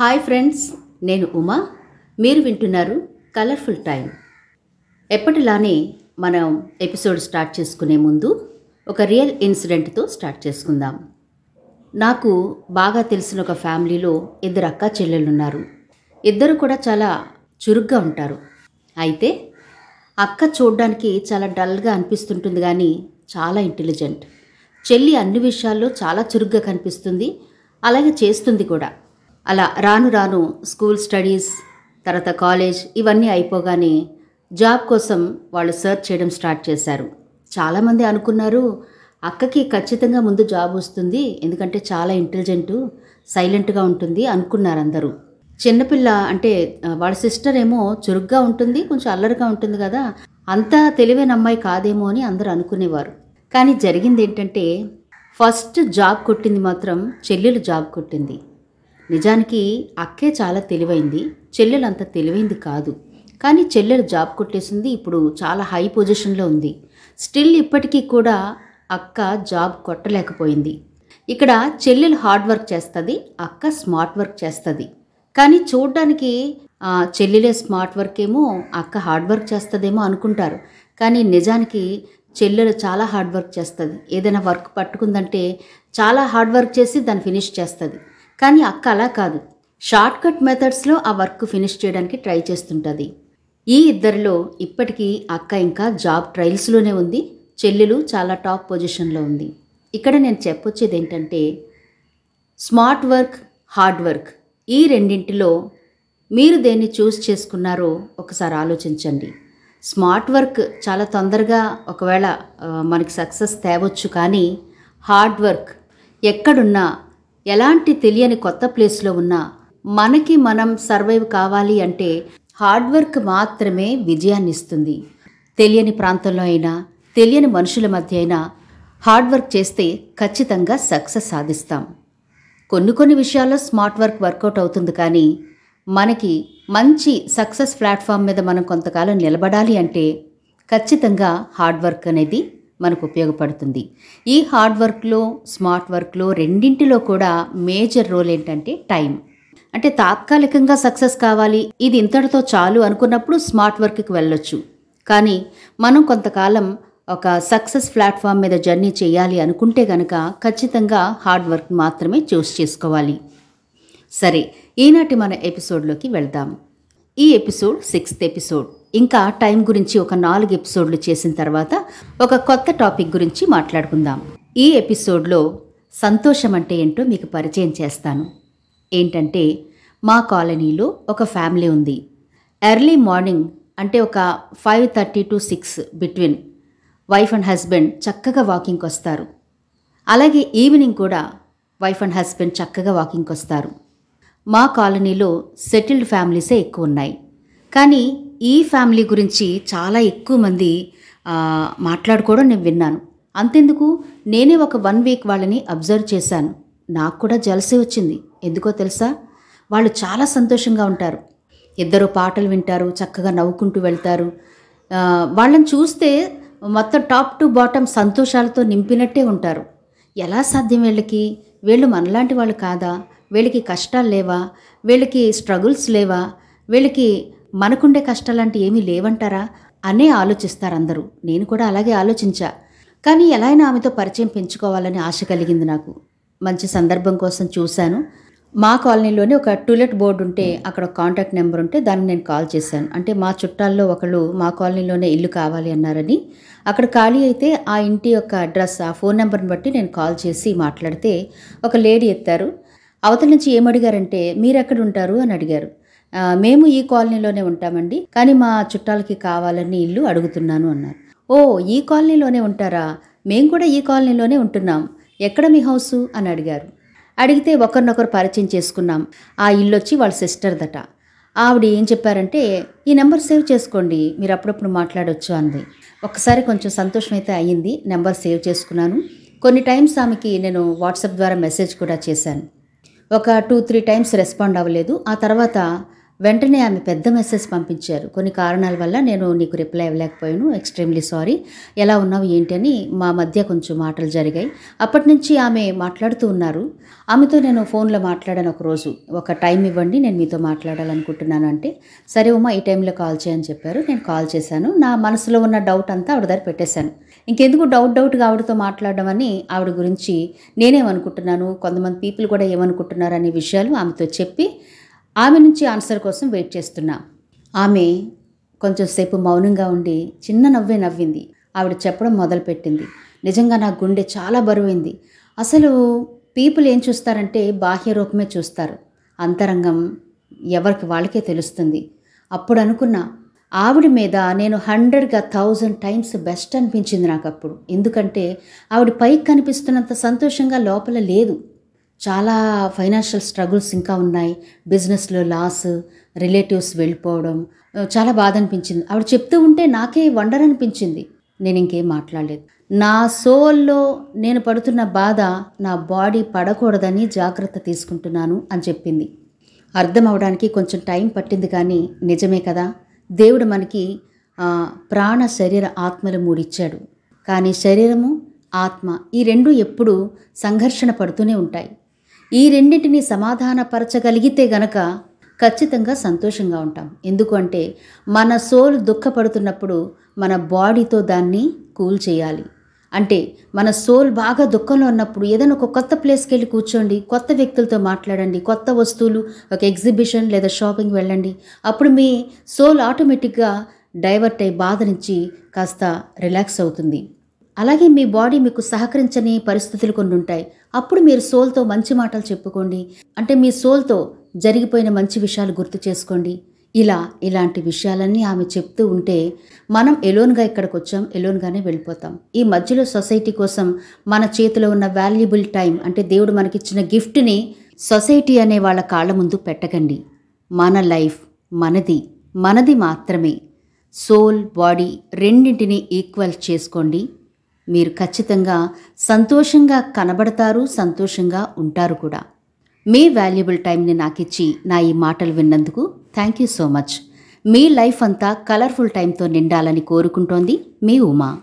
Hi friends నేను ఉమా. మీరు వింటున్నారు కలర్ఫుల్ టైం ఎప్పటిలానే మనం ఎపిసోడ్ స్టార్ట్ చేసుకునే ముందు ఒక రియల్ ఇన్సిడెంట్తో స్టార్ట్ చేసుకుందాం. నాకు బాగా తెలిసిన ఒక ఫ్యామిలీలో ఇద్దరు అక్క చెల్లెళ్ళు ఉన్నారు ఇద్దరు కూడా చాలా చురుగ్గా ఉంటారు. అయితే అక్క చూడడానికి చాలా డల్గా అనిపిస్తుంటుంది కానీ చాలా ఇంటెలిజెంట్. చెల్లి అన్ని విషయాల్లో చాలా చురుగ్గా కనిపిస్తుంది. అలాగే చేస్తుంది కూడా. అలా రాను రాను స్కూల్ స్టడీస్ తర్వాత కాలేజ్ ఇవన్నీ అయిపోగానే జాబ్ కోసం వాళ్ళు సర్చ్ చేయడం స్టార్ట్ చేశారు. చాలామంది అనుకున్నారు అక్కకి ఖచ్చితంగా ముందు జాబ్ వస్తుంది ఎందుకంటే చాలా ఇంటెలిజెంటు సైలెంట్గా ఉంటుంది అనుకున్నారు అందరూ చిన్నపిల్ల అంటే వాళ్ళ సిస్టర్ ఏమో చురుగ్గా ఉంటుంది కొంచెం అల్లరిగా ఉంటుంది కదా అంత తెలివైన అమ్మాయి కాదేమో అని అందరూ అనుకునేవారు. కానీ జరిగింది ఏంటంటే ఫస్ట్ జాబ్ కొట్టింది మాత్రం చెల్లెలు జాబ్ కొట్టింది. నిజానికి అక్కే చాలా తెలివైంది చెల్లెలు అంత తెలివైంది కాదు. కానీ చెల్లెలు జాబ్ కొట్టేసింది ఇప్పుడు చాలా హై పొజిషన్లో ఉంది. స్టిల్ ఇప్పటికీ కూడా అక్క జాబ్ కొట్టలేకపోయింది. ఇక్కడ చెల్లెలు హార్డ్ వర్క్ చేస్తుంది అక్క స్మార్ట్ వర్క్ చేస్తుంది. కానీ చూడ్డానికి చెల్లెలే స్మార్ట్ వర్క్ ఏమో అక్క హార్డ్ వర్క్ చేస్తుందేమో అనుకుంటారు. కానీ నిజానికి చెల్లెలు చాలా హార్డ్ వర్క్ చేస్తుంది. ఏదైనా వర్క్ పట్టుకుందంటే చాలా హార్డ్ వర్క్ చేసి దాన్ని ఫినిష్ చేస్తుంది. కానీ అక్క అలా కాదు. షార్ట్కట్ మెథడ్స్లో ఆ వర్క్ ఫినిష్ చేయడానికి ట్రై చేస్తుంటుంది. ఈ ఇద్దరిలో ఇప్పటికీ అక్క ఇంకా జాబ్ ట్రయల్స్లోనే ఉంది. చెల్లెలు చాలా టాప్ పొజిషన్లో ఉంది. ఇక్కడ నేను చెప్పొచ్చేది ఏంటంటే స్మార్ట్ వర్క్ హార్డ్ వర్క్ ఈ రెండింటిలో మీరు దేన్ని చూస్ చేసుకున్నారో ఒకసారి ఆలోచించండి. స్మార్ట్ వర్క్ చాలా తొందరగా ఒకవేళ మనకి సక్సెస్ తేవచ్చు కానీ హార్డ్ వర్క్ ఎక్కడున్నా ఎలాంటి తెలియని కొత్త ప్లేస్లో ఉన్నా మనకి మనం సర్వైవ్ కావాలి అంటే హార్డ్ వర్క్ మాత్రమే విజయాన్ని ఇస్తుంది తెలియని ప్రాంతంలో అయినా తెలియని మనుషుల మధ్య అయినా హార్డ్ వర్క్ చేస్తే ఖచ్చితంగా సక్సెస్ సాధిస్తాం. కొన్ని కొన్ని విషయాల్లో స్మార్ట్ వర్క్ వర్కౌట్ అవుతుంది కానీ మనకి మంచి సక్సెస్ ప్లాట్ఫామ్ మీద మనం కొంతకాలం నిలబడాలి అంటే ఖచ్చితంగా హార్డ్ వర్క్ అనేది మనకు ఉపయోగపడుతుంది. ఈ హార్డ్ వర్క్లో స్మార్ట్ వర్క్లో రెండింటిలో కూడా మేజర్ రోల్ ఏంటంటే టైం అంటే తాత్కాలికంగా సక్సెస్ కావాలి ఇది ఇంతటితో చాలు అనుకున్నప్పుడు స్మార్ట్ వర్క్కి వెళ్ళొచ్చు. కానీ మనం కొంతకాలం ఒక సక్సెస్ ప్లాట్ఫామ్ మీద జర్నీ చేయాలి అనుకుంటే గనక ఖచ్చితంగా హార్డ్ వర్క్ మాత్రమే చూస్ చేసుకోవాలి. సరే ఈనాటి మన ఎపిసోడ్లోకి వెళ్దాం. ఈ ఎపిసోడ్ సిక్స్త్ ఎపిసోడ్. ఇంకా టైం గురించి ఒక నాలుగు ఎపిసోడ్లు చేసిన తర్వాత ఒక కొత్త టాపిక్ గురించి మాట్లాడుకుందాం. ఈ ఎపిసోడ్లో సంతోషం అంటే ఏంటో మీకు పరిచయం చేస్తాను. ఏంటంటే మా కాలనీలో ఒక ఫ్యామిలీ ఉంది. ఎర్లీ మార్నింగ్ అంటే ఒక five thirty to six between wife and husband చక్కగా వాకింగ్కి వస్తారు అలాగే ఈవినింగ్ కూడా వైఫ్ అండ్ హస్బెండ్ చక్కగా వాకింగ్కి వస్తారు మా కాలనీలో సెటిల్డ్ ఫ్యామిలీసే ఎక్కువ ఉన్నాయి. కానీ ఈ ఫ్యామిలీ గురించి చాలా ఎక్కువ మంది మాట్లాడుకోవడం నేను విన్నాను. అంతెందుకు? నేనే ఒక వన్ వీక్ వాళ్ళని అబ్జర్వ్ చేశాను. నాకు కూడా జలసే వచ్చింది. ఎందుకో తెలుసా? వాళ్ళు చాలా సంతోషంగా ఉంటారు. ఇద్దరు పాటలు వింటారు చక్కగా నవ్వుకుంటూ వెళ్తారు. వాళ్ళని చూస్తే మొత్తం టాప్ టు బాటమ్ సంతోషాలతో నింపినట్టే ఉంటారు. ఎలా సాధ్యం వీళ్ళకి? వీళ్ళు మనలాంటి వాళ్ళు కాదా? వీళ్ళకి కష్టాలు లేవా? వీళ్ళకి స్ట్రగుల్స్ లేవా? వీళ్ళకి మనకుండే కష్టాలంటే ఏమీ లేవంటారా? అనే ఆలోచిస్తారు అందరూ నేను కూడా అలాగే ఆలోచించా. కానీ ఎలా అయినా ఆమెతో పరిచయం పెంచుకోవాలని ఆశ కలిగింది నాకు. మంచి సందర్భం కోసం చూశాను. మా కాలనీలోనే ఒక టూలెట్ బోర్డు ఉంటే అక్కడ ఒక కాంటాక్ట్ నెంబర్ ఉంటే దాన్ని నేను కాల్ చేశాను. అంటే మా చుట్టాల్లో ఒకళ్ళు మా కాలనీలోనే ఇల్లు కావాలి అన్నారని. అక్కడ ఖాళీ అయితే ఆ ఇంటి యొక్క అడ్రస్ ఆ ఫోన్ నెంబర్ని బట్టి నేను కాల్ చేసి మాట్లాడితే ఒక లేడీ ఎత్తారు. అవతల నుంచి ఏమడిగారంటే మీరు ఎక్కడ ఉంటారు? అని అడిగారు. మేము ఈ కాలనీలోనే ఉంటామండి. కానీ మా చుట్టాలకి కావాలని ఇల్లు అడుగుతున్నాను అన్నారు. ఓ ఈ కాలనీలోనే ఉంటారా? మేము కూడా ఈ కాలనీలోనే ఉంటున్నాం. ఎక్కడ మీ హౌసు? అని అడిగారు. అడిగితే ఒకరినొకరు పరిచయం చేసుకున్నాం. ఆ ఇల్లు వచ్చి వాళ్ళ సిస్టర్దట. ఆవిడ ఏం చెప్పారంటే ఈ నెంబర్ సేవ్ చేసుకోండి. మీరు అప్పుడప్పుడు మాట్లాడొచ్చు అంది. ఒకసారి కొంచెం సంతోషం అయితే అయ్యింది. నెంబర్ సేవ్ చేసుకున్నాను. కొన్ని టైమ్స్ ఆమెకి నేను వాట్సాప్ ద్వారా మెసేజ్ కూడా చేశాను. ఒక టూ త్రీ టైమ్స్ రెస్పాండ్ అవ్వలేదు. ఆ తర్వాత వెంటనే ఆమె పెద్ద మెసేజ్ పంపించారు. కొన్ని కారణాల వల్ల నేను నీకు రిప్లై ఇవ్వలేకపోయాను. ఎక్స్ట్రీమ్లీ సారీ ఎలా ఉన్నావు? ఏంటి? అని మా మధ్య కొంచెం మాటలు జరిగాయి. అప్పటి నుంచి ఆమె మాట్లాడుతూ ఉన్నారు. ఆమెతో నేను ఫోన్లో మాట్లాడాను ఒక రోజు. ఒక టైం ఇవ్వండి నేను మీతో మాట్లాడాలనుకుంటున్నాను అంటే సరే ఉమా ఈ టైంలో కాల్ చేయని చెప్పారు. నేను కాల్ చేశాను. నా మనసులో ఉన్న డౌట్ అంతా ఆవిడ దగ్గర పెట్టేశాను. ఇంకెందుకు డౌట్ డౌట్గా ఆవిడతో మాట్లాడడం అని ఆవిడ గురించి నేనేమనుకుంటున్నాను? కొంతమంది పీపుల్ కూడా ఏమనుకుంటున్నారు? అనే విషయాలు ఆమెతో చెప్పి ఆమె నుంచి ఆన్సర్ కోసం వెయిట్ చేస్తున్నా. ఆమె కొంచెం సేపు మౌనంగా ఉండి చిన్న నవ్వే నవ్వింది. ఆవిడ చెప్పడం మొదలుపెట్టింది. నిజంగా నా గుండె చాలా బరువైంది. అసలు పీపుల్ ఏం చూస్తారంటే బాహ్య రూపమే చూస్తారు. అంతరంగం ఎవరికి వాళ్ళకే తెలుస్తుంది. అప్పుడు అనుకున్నా ఆవిడ మీద నేను హండ్రెడ్గా థౌజండ్ టైమ్స్ బెస్ట్ అనిపించింది నాకు అప్పుడు ఎందుకంటే ఆవిడ పైకి కనిపిస్తున్నంత సంతోషంగా లోపల లేదు. చాలా ఫైనాన్షియల్ స్ట్రగుల్స్ ఇంకా ఉన్నాయి. బిజినెస్లో లాస్ రిలేటివ్స్ వెళ్ళిపోవడం చాలా బాధ అనిపించింది. ఆవిడ చెప్తూ ఉంటే నాకే వండర్ అనిపించింది. నేను ఇంకేం మాట్లాడలేదు. నా సోల్లో నేను పడుతున్న బాధ నా బాడీ పడకూడదని జాగ్రత్త తీసుకుంటున్నాను అని చెప్పింది. అర్థం అవడానికి కొంచెం టైం పట్టింది కానీ నిజమే కదా? దేవుడు మనకి ప్రాణ శరీర ఆత్మలు మూడిచ్చాడు. కానీ శరీరము ఆత్మ ఈ రెండు ఎప్పుడూ సంఘర్షణ పడుతూనే ఉంటాయి. ఈ రెండింటిని సమాధానపరచగలిగితే గనక ఖచ్చితంగా సంతోషంగా ఉంటాం. ఎందుకంటే మన సోల్ దుఃఖపడుతున్నప్పుడు మన బాడీతో దాన్ని కూల్ చేయాలి. అంటే మన సోల్ బాగా దుఃఖంలో ఉన్నప్పుడు ఏదైనా ఒక కొత్త ప్లేస్కి వెళ్ళి కూర్చోండి కొత్త వ్యక్తులతో మాట్లాడండి కొత్త వస్తువులు ఒక ఎగ్జిబిషన్ లేదా షాపింగ్ వెళ్ళండి. అప్పుడు మీ సోల్ ఆటోమేటిక్గా డైవర్ట్ అయ్యి బాధ నుంచి కాస్త రిలాక్స్ అవుతుంది. అలాగే మీ బాడీ మీకు సహకరించని పరిస్థితులు కొన్ని ఉంటాయి. అప్పుడు మీరు సోల్తో మంచి మాటలు చెప్పుకోండి. అంటే మీ సోల్తో జరిగిపోయిన మంచి విషయాలు గుర్తు చేసుకోండి. ఇలా ఇలాంటి విషయాలన్నీ ఆమె చెప్తూ ఉంటే మనం ఎలోన్గా ఇక్కడికి వచ్చాం ఎలోన్గానే వెళ్ళిపోతాం. ఈ మధ్యలో సొసైటీ కోసం మన చేతిలో ఉన్న వాల్యుబుల్ టైం అంటే దేవుడు మనకిచ్చిన గిఫ్ట్ని సొసైటీ అనే వాళ్ళ కాళ్ళ ముందు పెట్టకండి. మన లైఫ్ మనది మనది మాత్రమే. సోల్ బాడీ రెండింటిని ఈక్వల్ చేసుకోండి. మీరు ఖచ్చితంగా సంతోషంగా కనబడతారు సంతోషంగా ఉంటారు కూడా. మీ వాల్యుబుల్ టైంని నాకు ఇచ్చి నా ఈ మాటలు విన్నందుకు థ్యాంక్ యూ సో మచ్. మీ లైఫ్ అంతా కలర్ఫుల్ టైంతో నిండాలని కోరుకుంటోంది మీ ఉమా.